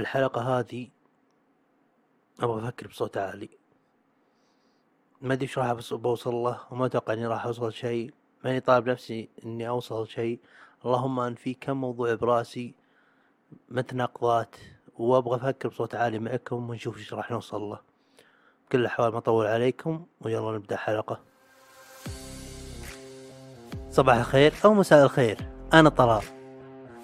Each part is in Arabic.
الحلقة هذه أبغى أفكر بصوت عالي. ما أدري إيش راح بوصل له وما أتوقع إني راح أوصل شيء. ماني طالب نفسي إني أوصل شيء. اللهم ان في كم موضوع براسي متناقضات وأبغى أفكر بصوت عالي معكم ونشوف إيش راح نوصل له. بكل الأحوال ما أطول عليكم ويلا نبدأ حلقة. صباح الخير أو مساء الخير أنا طلال.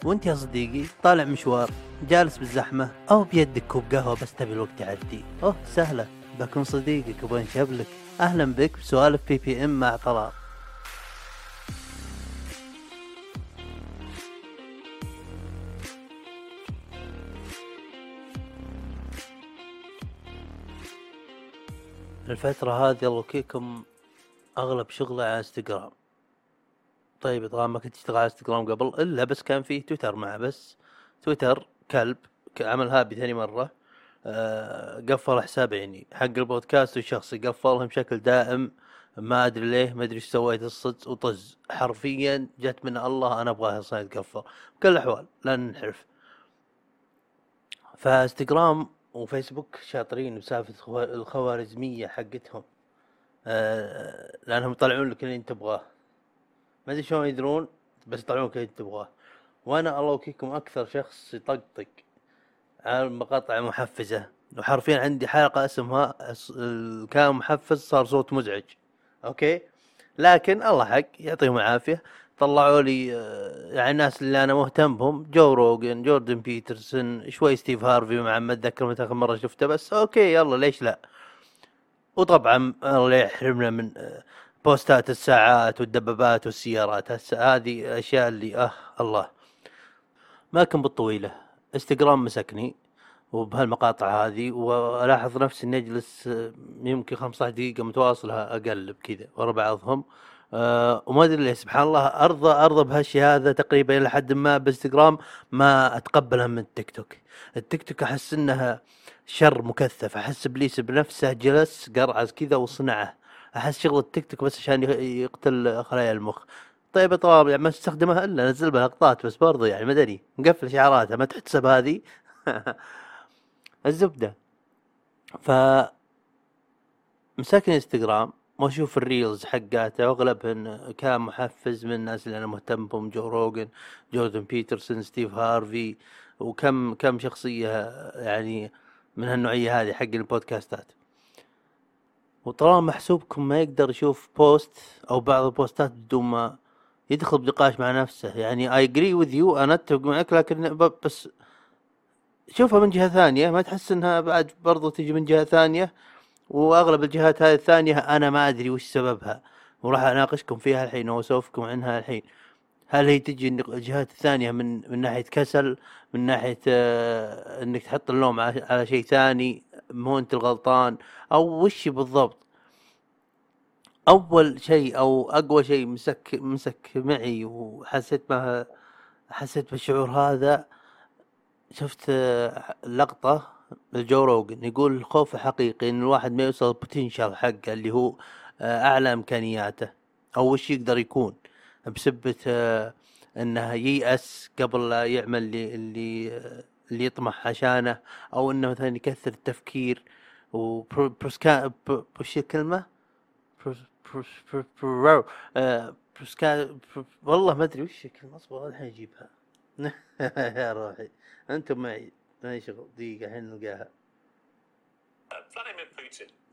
وأنت يا صديقي طالع مشوار. جالس بالزحمة. أو بيدك كوب قهوة بس تبي الوقت يعدي. أوه سهلة. بكون صديقك وبنشبلك أهلا بك بسوالف بي بي إم مع طلال الفترة هذه الله يوكيكم أغلب شغله على إنستغرام. طيب طبعا ما كنت اشتغل على إنستغرام قبل إلا بس كان فيه تويتر معه بس تويتر كلب عملها بي ثاني مرة. آه قفل حسابه يعني حق البودكاست الشخصي قفلهم بشكل دائم. ما أدري ليه ما أدري إيش سويت الصدق وطز. حرفيا جت من الله أنا أبغاها أصلا يتقفل بكل الأحوال لا ننحرف. فإنستغرام وفيسبوك شاطرين بسالفة الخوارزمية حقتهم. آه لأنهم يطلعون لك اللي أنت تبغاه. ما أدري شلون يدرون بس يطلعون لك اللي أنت تبغاه. وأنا الله وكيلكم أكثر شخص يطقطق على المقاطع المحفزة وحرفيا عندي حلقة اسمها كان محفز صار صوت مزعج. أوكي؟ لكن الله حق يعطيهم العافية. طلعوا لي آه، يعني الناس اللي أنا مهتم بهم جو روجن جوردن بيترسون شوي ستيف هارفي مع ما اتذكر متى آخر مرة شفته بس أوكي يلا ليش لا؟ وطبعا الله يحرمنا من آه، بوستات الساعات والدبابات والسيارات. هذه اشياء اللي آه الله. ما كان بالطويلة. انستغرام مسكني وبهالمقاطع هذه وألاحظ نفسي اني اجلس آه، يمكن 15 دقيقة متواصلة أقلب كذا ورا بعضهم. أه وما أدري ليه سبحان الله أرضى أرضى بهالشيء هذا تقريبا إلى حد ما بانستغرام ما أتقبلها من التيك توك. التيك توك أحس انها شر مكثف أحس إبليس بنفسه جلس قرعز كذا وصنعه. أحس شغل التيك توك بس عشان يقتل خلايا المخ. طيب طوال يعني ما استخدمها إلا نزل بها لقطات بس برضو يعني ما أدري مقفل إشعاراتها ما تحتسب هذه. الزبدة. ف مساكن انستغرام واشوف ال reels حقاته واغلبهن كان محفز من الناس اللي أنا مهتم بهم جو روجن جوردن بيترسون ستيف هارفي وكم كم شخصية يعني من هالنوعية هذه حق البودكاستات. وطالما محسوبكم ما يقدر يشوف post أو بعض البوستات بدون ما يدخل بنقاش مع نفسه. يعني I agree with you أنا أتفق معك لكن بس شوفها من جهة ثانية. ما تحس إنها بعد برضو تجي من جهة ثانية؟ وأغلب الجهات هذه الثانية أنا ما أدري وش سببها. وراح أناقشكم فيها الحين واسولفكم عنها الحين. هل هي تجي الجهات الثانية من من ناحية كسل من ناحية آه إنك تحط اللوم على شيء ثاني مو أنت الغلطان؟ أو وش بالضبط؟ أول شيء أو أقوى شيء مسك مسك معي وحسيت ما حسيت بالشعور هذا شفت لقطة الجو روجن يقول الخوف الحقيقي إن الواحد ما يوصل البوتنشال حقه اللي هو آه، أعلى إمكانياته أو وش يقدر يكون بسبة آه، إنه ييأس قبل لا يعمل اللي اللي اللي يطمح عشانه أو إنه مثلا يكثر التفكير وبروسكا وش الكلمة؟ بروسكا والله ما أدري وش الكلمة أصبر الحين أجيبها. يا روحي. أنتم معي ما شغل دقيقة الحين نلقاها.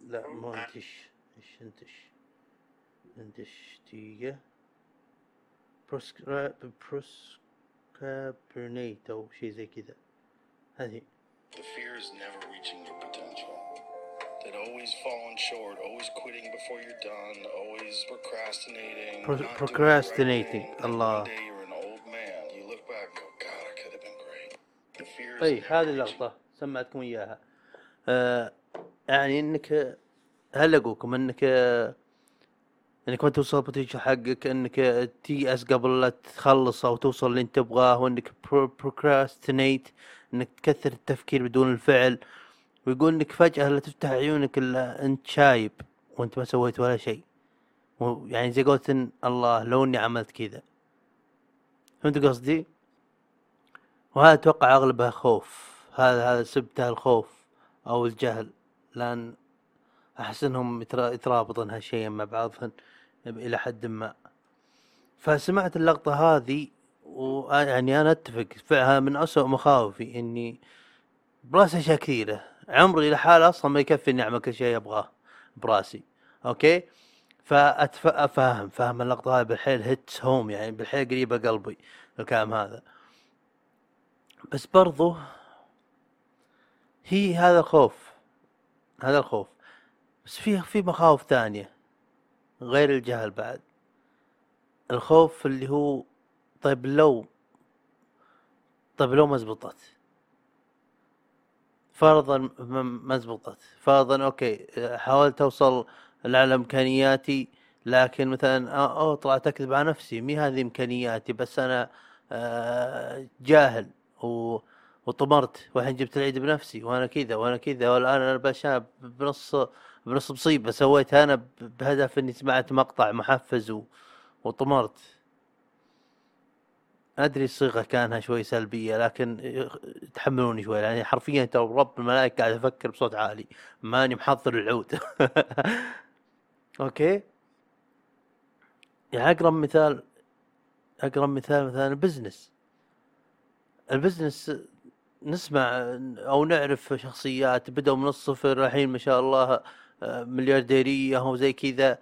لا مو أنتش. إيش أنتش؟ أنتش دقيقة. بروسكا بروسكابرنيت أو شيء زي كذا. هذه. The fear is never reaching your potential. That always falling short, always quitting before you're done, always procrastinating. Pro- procrastinating. Right Allah. اي هذه اللقطة سمعتكم إياها آه يعني إنك هل أقولكم إنك إنك ما توصل potential حقك إنك تيأس قبل لا تخلص أو توصل اللي أنت تبغاه وإنك procrastinate إنك تكثر التفكير بدون الفعل ويقول إنك فجأة لا تفتح عيونك إلا أنت شايب وأنت ما سويت ولا شيء. يعني زي قلت إن الله لو إني عملت كذا. فهمت قصدي؟ وهذا أتوقع أغلبها خوف. هذا هذا سبته الخوف أو الجهل. لأن أحس إنهم يترابطون هالشيء مع بعضهن إلى حد ما. فسمعت اللقطة هذه ويعني أنا أتفق. فعلا من اسوء مخاوفي إني براس أشياء كثيرة. عمري لحاله أصلا ما يكفي اني اعمل كل شيء ابغاه براسي. أوكي؟ فأفهم فاهم اللقطة هذه بالحيل هيتس هوم يعني بالحيل قريبة قلبي الكلام هذا. بس برضو هي هذا الخوف هذا الخوف. بس في في مخاوف ثانية غير الجهل بعد. الخوف اللي هو طيب لو طيب لو ما زبطت. فرضا ما زبطت فرضا أوكي حاولت أوصل لاعلى إمكانياتي لكن مثلا اوه طلعت أكذب على نفسي مي هذه إمكانياتي بس أنا آه، جاهل و وطمرت والحين جبت العيد بنفسي وأنا كذا وأنا كذا والآن أنا بشاب بنص بنص مصيبة سويتها أنا بهدف إني سمعت مقطع محفز. وطمرت أدري الصيغة كانها شوي سلبية لكن تحملوني شوي يعني حرفيا ترى رب الملائكة قاعد أفكر بصوت عالي ماني محضر العود. أوكي؟ يعني أقرب مثال أقرب مثال مثلا ال business. ال business نسمع أو نعرف شخصيات بدأوا من الصفر الحين ما شاء الله آه، مليارديرية وزي كذا.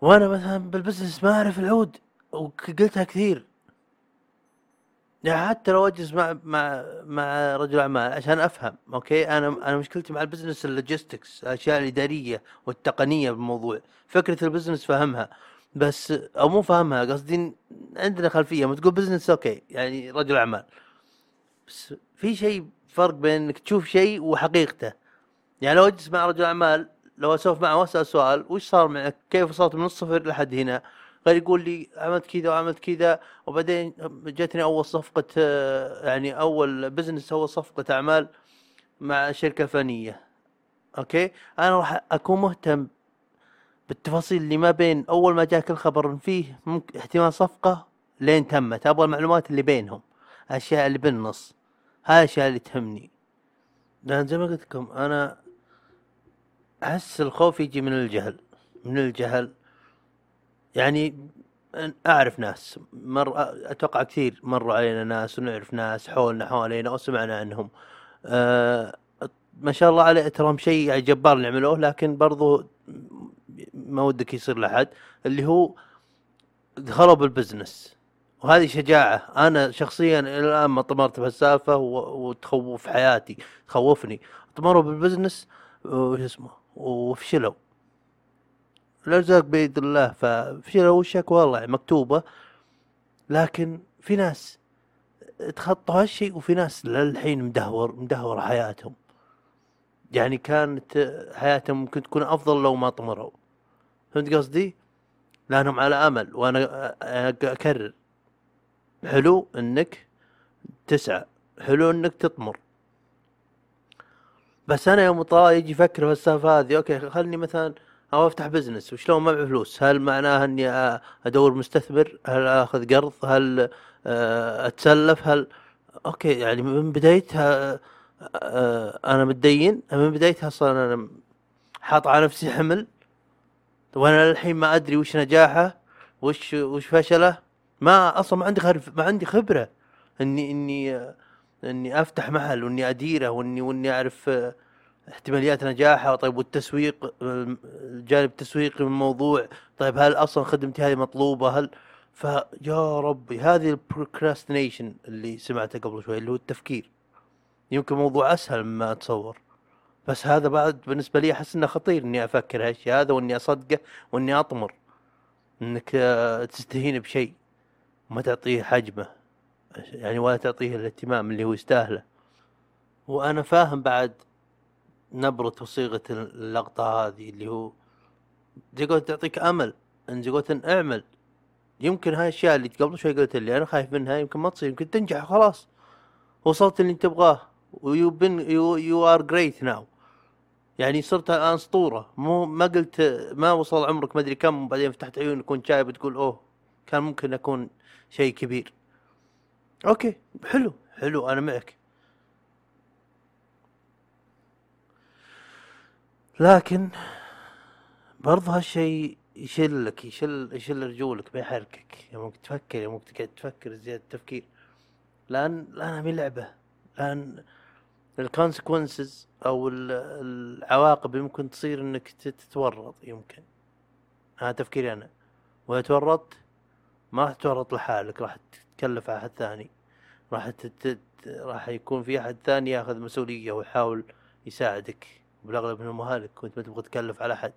وأنا مثلا بال business ما أعرف العود. وقلتها كثير. يعني حتى لو أجلس مع مع مع رجل أعمال عشان أفهم أوكي؟ أنا أنا مشكلتي مع ال business ال logistics الأشياء الإدارية والتقنية بالموضوع فكرة ال business فهمها. بس أو مو فاهمها قصدي عندنا خلفية ما تقول business أوكي يعني رجل أعمال. بس في شيء فرق بين إنك تشوف شيء وحقيقته. يعني لو أجلس مع رجل أعمال لو أسولف معه وأسأل سؤال وش صار معك؟ كيف وصلت من الصفر لحد هنا؟ غير يقول لي عملت كذا وعملت كذا وبعدين جتني أول صفقة يعني أول بزنس أول صفقة أعمال مع شركة فنية. أوكي؟ أنا راح أكون مهتم بالتفاصيل اللي ما بين أول ما جاك الخبر فيه ممكن احتمال صفقة لين تمت. أبغى المعلومات اللي بينهم الأشياء اللي بالنص هاي الأشياء اللي تهمني. لأن زي ما قلت لكم أنا أحس الخوف يجي من الجهل من الجهل. يعني أعرف ناس مر أتوقع كثير مروا علينا ناس ونعرف ناس حولنا حوالينا وسمعنا عنهم. أه ما شاء الله عليه تراهم شيء يعني جبار اللي عملوه لكن برضو ما ودك يصير لحد اللي هو دخلوا بالبزنس وهذه شجاعة. أنا شخصيا إلى الآن ما طمرت بهالسالفة وتخوف حياتي تخوفني. طمروا بالبزنس وش اسمه وفشلوا. الارزاق بيد الله ففشلوا والشكوى والله مكتوبة لكن في ناس تخطوا هالشيء وفي ناس للحين مدهور مدهور حياتهم. يعني كانت حياتهم ممكن تكون أفضل لو ما طمروا. فهمت قصدي؟ لأنهم على أمل وأنا أكرر. حلو إنك تسعى حلو إنك تطمر. بس أنا يوم طلع يجي يفكر في السالفة هذه أوكي خلني مثلا أو أفتح بزنس وشلون ما معي فلوس؟ هل معناها إني أدور مستثمر؟ هل آخذ قرض؟ هل آه، أتسلف؟ هل أوكي يعني من بدايتها آه، أنا متدين من بدايتها أصلا أنا حاط على نفسي حمل وأنا للحين ما أدري وش نجاحه وش وش فشله. ما أصلا ما عندي ما عندي خبرة إني إني إني أفتح محل وإني أديره وإني وإني أعرف احتماليات نجاحه طيب والتسويق الجانب التسويقي من الموضوع طيب هل أصلا خدمتي هذه مطلوبة؟ هل فيا ربي هذه البروكراستينيشن اللي سمعته قبل شوي اللي هو التفكير. يمكن موضوع أسهل مما أتصور. بس هذا بعد بالنسبة لي أحس إنه خطير إني أفكر هالشيء هذا وإني أصدقه وإني أطمر إنك تستهين بشيء ما تعطيه حجمه يعني ولا تعطيه الاهتمام اللي هو يستاهله. وأنا فاهم بعد نبرة وصيغة اللقطة هذه اللي هو قلت تعطيك إن زي قلت اعمل. يمكن هاي الأشياء اللي قبل شوي قلت لي أنا خايف منها يمكن ما تصير يمكن تنجح خلاص وصلت اللي تبغاه when you you you are great now يعني صرت الآن أسطورة. مو ما قلت ما وصل عمرك ما أدري كم وبعدين فتحت عيونك وانت شايب تقول أوه كان ممكن أكون شيء كبير. أوكي حلو حلو أنا معك. لكن برضه هالشيء يشلك يشل يشل رجولك ما يحركك يوم تفكر يوم تقعد تفكر زيادة تفكير لأن لانها مي لعبة. لأن الكونسيكونسز أو العواقب يمكن تصير إنك تتورط يمكن. هذا تفكيري أنا. وإذا تورطت ما راح تتورط لحالك راح تكلف أحد ثاني. راح. راح يكون في أحد ثاني ياخذ مسؤولية ويحاول يساعدك. بالأغلب انهم اهلك وانت ما تبغى تكلف على أحد.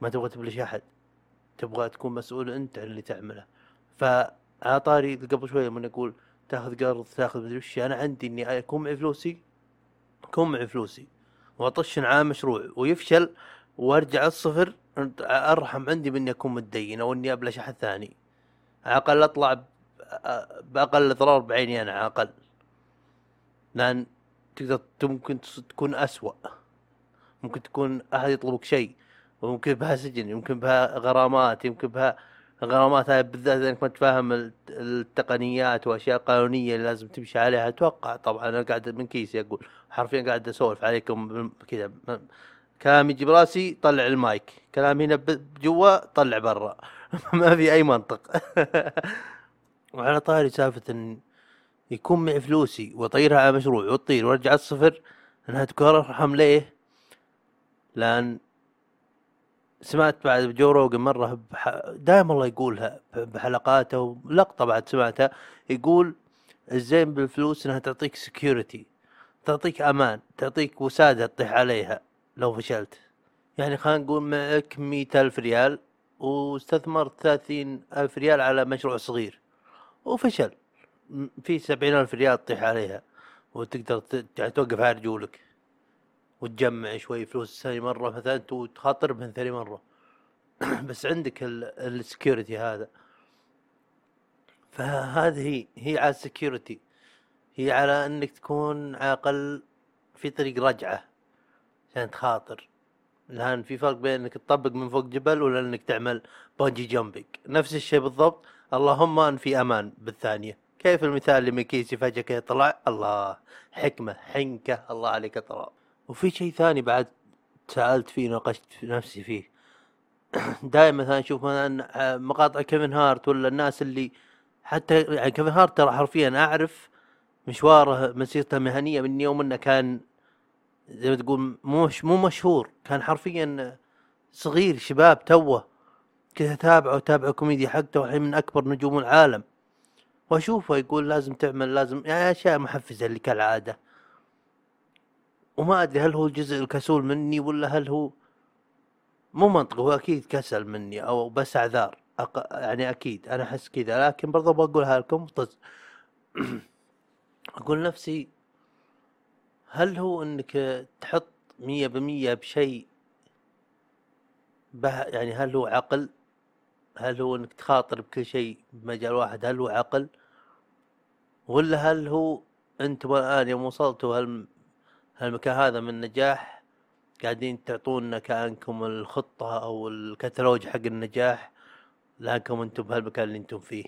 ما تبغى تبلش أحد. تبغى تكون مسؤول أنت عن اللي تعمله. فعطاري طاري قبل شوية من أقول تأخذ قرض تأخذ مدري وش أنا عندي اني اكون معي فلوسي؟ اكون معي فلوسي؟ واطش معاه مشروع ويفشل وأرجع الصفر أرحم عندي من اني أكون متدين أو إني أبلش أحد ثاني. على الأقل أطلع بأقل ضرر بعيني أنا على الأقل. لأن تقدر ممكن تكون أسوأ. ممكن تكون أحد يطلبك شيء وممكن بها سجن يمكن بها غرامات يمكن بها غرامات هاي بالذات انك ما تفهم التقنيات وأشياء قانونية اللي لازم تمشي عليها أتوقع طبعا أنا قاعد من كيسي أقول حرفيا قاعد أسولف عليكم كذا كلام يجي براسي طلع المايك كلام هنا جوا طلع برا ما في أي منطق. وعلى طاري سالفة إن يكون معي فلوسي وأطيرها على مشروع وتطير وأرجع الصفر إنها ارحم ليه؟ لأن سمعت بعد جو روجن مرة بح... دائما الله يقولها بحلقاته لقطه بعد سمعتها يقول الزين بالفلوس إنها تعطيك security تعطيك أمان تعطيك وسادة تطيح عليها لو فشلت. يعني خلينا نقول معك مئة ألف ريال واستثمرت ثلاثين ألف ريال على مشروع صغير وفشل. في سبعين ألف ريال تطيح عليها وتقدر توقف على رجولك. وتجمع شوي فلوس ثاني مرة مثلا وتخاطر من ثاني مرة. بس عندك ال security هذا. فهذه هي على ال security هي على إنك تكون على الأقل في طريق رجعة عشان تخاطر. لأن في فرق بين إنك تطبق من فوق جبل ولا إنك تعمل bungee jumping نفس الشيء بالضبط. اللهم ان في أمان بالثانية. كيف المثال اللي makes sense فجأة كذا طلع؟ الله حكمة حنكة. الله عليك طلع وفي شيء ثاني بعد سألت فيه ناقشت في نفسي فيه. دائما مثلا أشوف مثلا مقاطع كيفن هارت ولا الناس اللي حتى يعني كيفن هارت ترى حرفيا أعرف مشواره مسيرته المهنية من يوم إنه كان زي ما تقول مش مو مشهور. كان حرفيا صغير شباب توه. كذا تابعه تابعه كوميديا حقته والحين من أكبر نجوم العالم. وأشوفه يقول لازم تعمل لازم يعني أشياء محفزة اللي كالعادة. وما أدري هل هو الجزء الكسول مني ولا هل هو مو منطقي هو أكيد كسل مني أو بس أعذار أق... يعني أكيد أنا أحس كذا لكن برضه بقولها لكم طز. أقول نفسي هل هو إنك تحط مية بمية بشيء به يعني هل هو عقل؟ هل هو إنك تخاطر بكل شيء بمجال واحد؟ هل هو عقل؟ ولا هل هو أنتم الان يوم وصلتوا هل هالمكان هذا من نجاح؟ قاعدين تعطونا كأنكم الخطة أو الكتالوج حق النجاح لكم أنتم بهالمكان اللي أنتم فيه.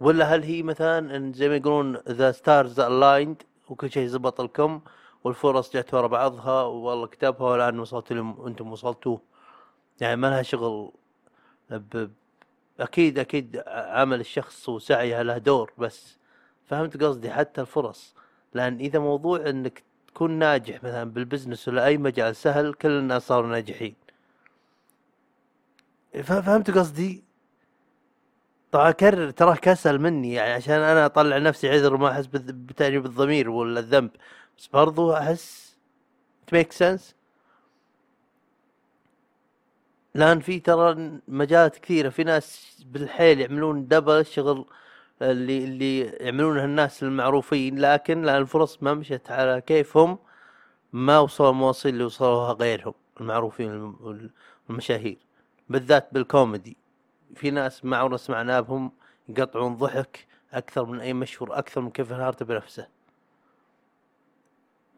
ولا هل هي مثلا زي ما يقولون the stars aligned وكل شيء زبط لكم والفرص جت ورا بعضها والله كتبها والآن وصلتوا لهم أنتم وصلتوا. يعني ما لها شغل. ب... أكيد أكيد عمل الشخص وسعيه له دور بس. فهمت قصدي؟ حتى الفرص. لأن إذا موضوع إنك تكون ناجح مثلا بالبزنس ولا أي مجال سهل كل الناس صاروا ناجحين. فهمت قصدي؟ طبعا اكرر ترى كسل مني يعني عشان أنا أطلع نفسي عذر ما أحس بتأنيب الضمير ولا الذنب. بس برضو أحس تميك سنس لأن في ترى مجالات كثيرة في ناس بالحيل يعملون دبل شغل اللي اللي يعملونها الناس المعروفين لكن لأن الفرص ما مشت على كيفهم ما وصلوا المواصيل اللي وصلوها غيرهم المعروفين المشاهير. بالذات بالكوميدي. في ناس ما عمرنا سمعنا بهم يقطعون ضحك أكثر من أي مشهور أكثر من كيفن هارت بنفسه.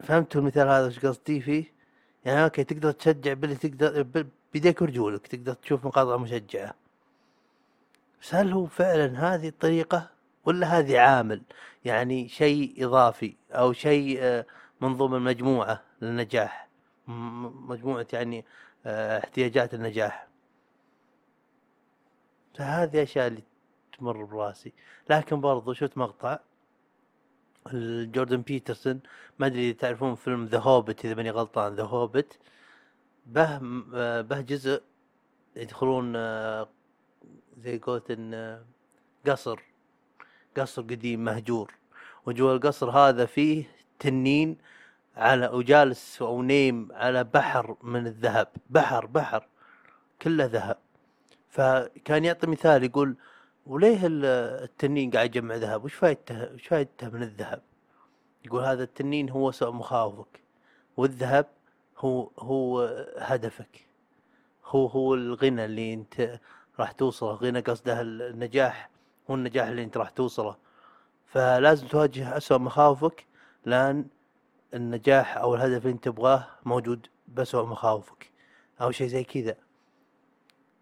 فهمتوا المثال هذا إيش قصدي فيه؟ يعني أوكي تقدر تشجع باللي تقدر بيديك ورجولك تقدر تشوف مقاطع مشجعة. بس هل هو فعلا هذه الطريقة ولا هذه عامل؟ يعني شيء إضافي أو شيء آه، من ضمن مجموعة للنجاح. مجموعة يعني آه، احتياجات النجاح. فهذه أشياء اللي تمر براسي. لكن برضو شفت مقطع جوردن بيترسون. ما أدري تعرفون فيلم The Hobbit إذا ماني غلطان. The Hobbit به آه، به جزء يدخلون زي قولت إن قصر قصر قديم مهجور. وجوا القصر هذا فيه تنين على وجالس أو نيم على بحر من الذهب. بحر بحر كله ذهب. فكان يعطي مثال يقول وليه ال- التنين قاعد يجمع ذهب؟ وش فايدته وش فايدته من الذهب؟ يقول هذا التنين هو مخاوفك والذهب هو هو هدفك. هو هو الغنى اللي أنت راح توصله غنى قصده النجاح هو النجاح اللي أنت راح توصله. فلازم تواجه أسوأ مخاوفك لأن النجاح أو الهدف اللي أنت تبغاه موجود بأسوأ مخاوفك أو شيء زي كذا.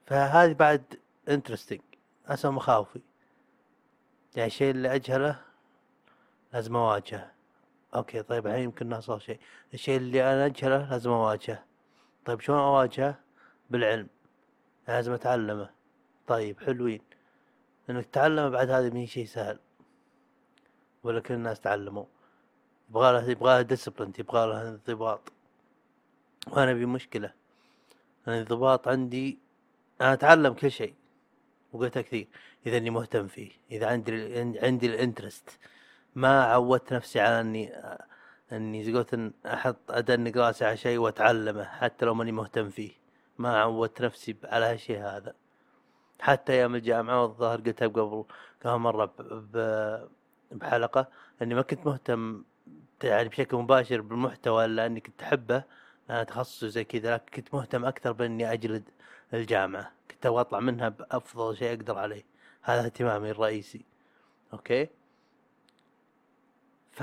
فهذه بعد interesting أسوأ مخاوفي. يعني الشيء اللي أجهله لازم أواجهه. أوكي طيب الحين يمكن صار شيء. الشيء اللي أنا أجهله لازم أواجهه. طيب شلون أواجهه؟ بالعلم. لازم أتعلمه. طيب حلوين. انك تتعلم بعد هذا مي شيء سهل. ولا كل الناس تعلموا. يبغى له يبغى له discipline يبغى له انضباط. وأنا بي مشكلة. الانضباط عندي أنا أتعلم كل شيء. وقلتها كثير. إذا إني مهتم فيه. إذا عندي ال- عندي ال interest ما عودت نفسي على إني إني زي إن أحط ادنق راسي على شيء وأتعلمه حتى لو ماني مهتم فيه. ما عودت نفسي على هالشيء هذا. حتى أيام الجامعة والظاهر قلتها قبل كم مرة بحلقة إني ما كنت مهتم يعني بشكل مباشر بالمحتوى إلا إني كنت أحبه أنا تخصصي زي كذا لكن كنت مهتم أكثر بإني أجلد الجامعة. كنت أبغى أطلع منها بأفضل شيء أقدر عليه. هذا اهتمامي الرئيسي. أوكي؟ ف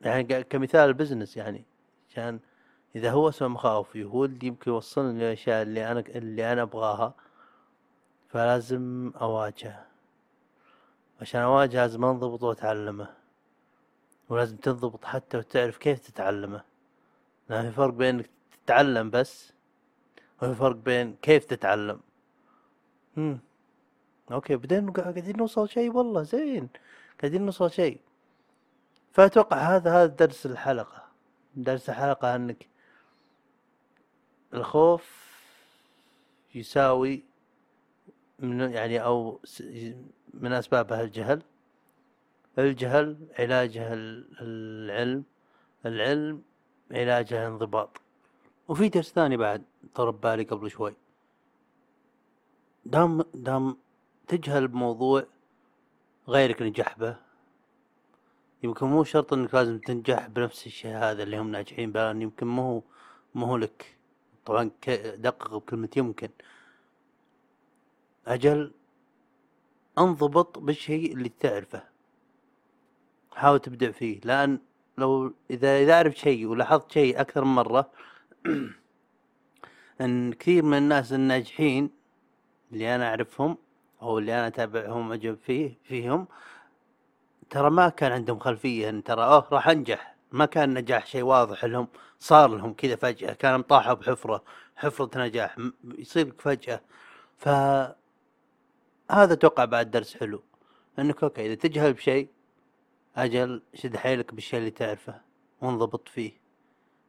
يعني كمثال البزنس يعني. عشان إذا هو سوى مخاوفي هو اللي يمكن يوصلني للأشياء اللي أنا اللي أنا أبغاها. فلازم اواجهه عشان اواجهه لازم أنضبط وأتعلمه. ولازم تنضبط حتى وتعرف كيف تتعلمه. لأن في فرق بين إنك تتعلم بس وفي فرق بين كيف تتعلم. هم. أوكي بعدين قاعدين نوصل شيء. والله زين. قاعدين نوصل شيء. فأتوقع هذا هذا درس الحلقة. درس الحلقة إنك الخوف يساوي من يعني س- من اسبابها الجهل الجهل علاجه ال- العلم العلم علاجه الانضباط وفي درس ثاني بعد طرب بالي قبل شوي. دام دام تجهل بموضوع غيرك نجح به يمكن مو شرط إنك لازم تنجح بنفس الشيء هذا اللي هم ناجحين به يمكن مو هو مو هو لك. طبعا دقق بكلمة يمكن أجل أنضبط بالشيء اللي تعرفه. حاول تبدع فيه لأن لو إذا إذا عرفت شيء ولاحظت شيء أكثر من مرة أن كثير من الناس الناجحين اللي أنا أعرفهم أو اللي أنا أتابعهم أعجب فيه فيهم ترى ما كان عندهم خلفية إن ترى أوه راح أنجح. ما كان نجاح شيء واضح لهم صار لهم كذا فجأة. كانوا طاحوا بحفرة حفرة نجاح يصير فجأة. ف هذا أتوقع بعد درس حلو. انك okay إذا تجهل بشيء أجل شد حيلك بالشيء اللي تعرفه وانضبط فيه.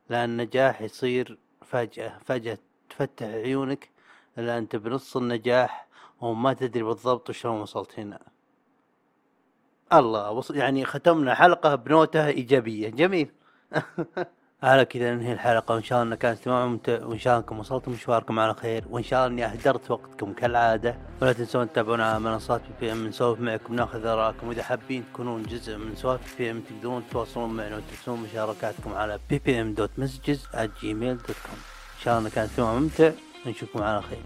لأن النجاح يصير فجأة فجأة تفتح عيونك إلا أنت بنص النجاح وما تدري بالضبط شلون وصلت هنا. الله وص... يعني ختمنا حلقة بنوتة إيجابية. جميل. على كذا ننهي الحلقة وإن شاء الله إنها كانت استماع ممتع وإن شاء الله إنكم وصلتم مشواركم على خير وإن شاء الله إني أهدرت وقتكم كالعادة. ولا تنسون تتابعونا على منصات PPM نسولف معكم نأخذ آراءكم وإذا حابين تكونون جزء من سوالف PPM تقدرون تتواصلون معنا وترسلون مشاركاتكم على ppm.messages@gmail.com إن شاء الله إنها كانت استماع ممتع ونشوفكم على خير.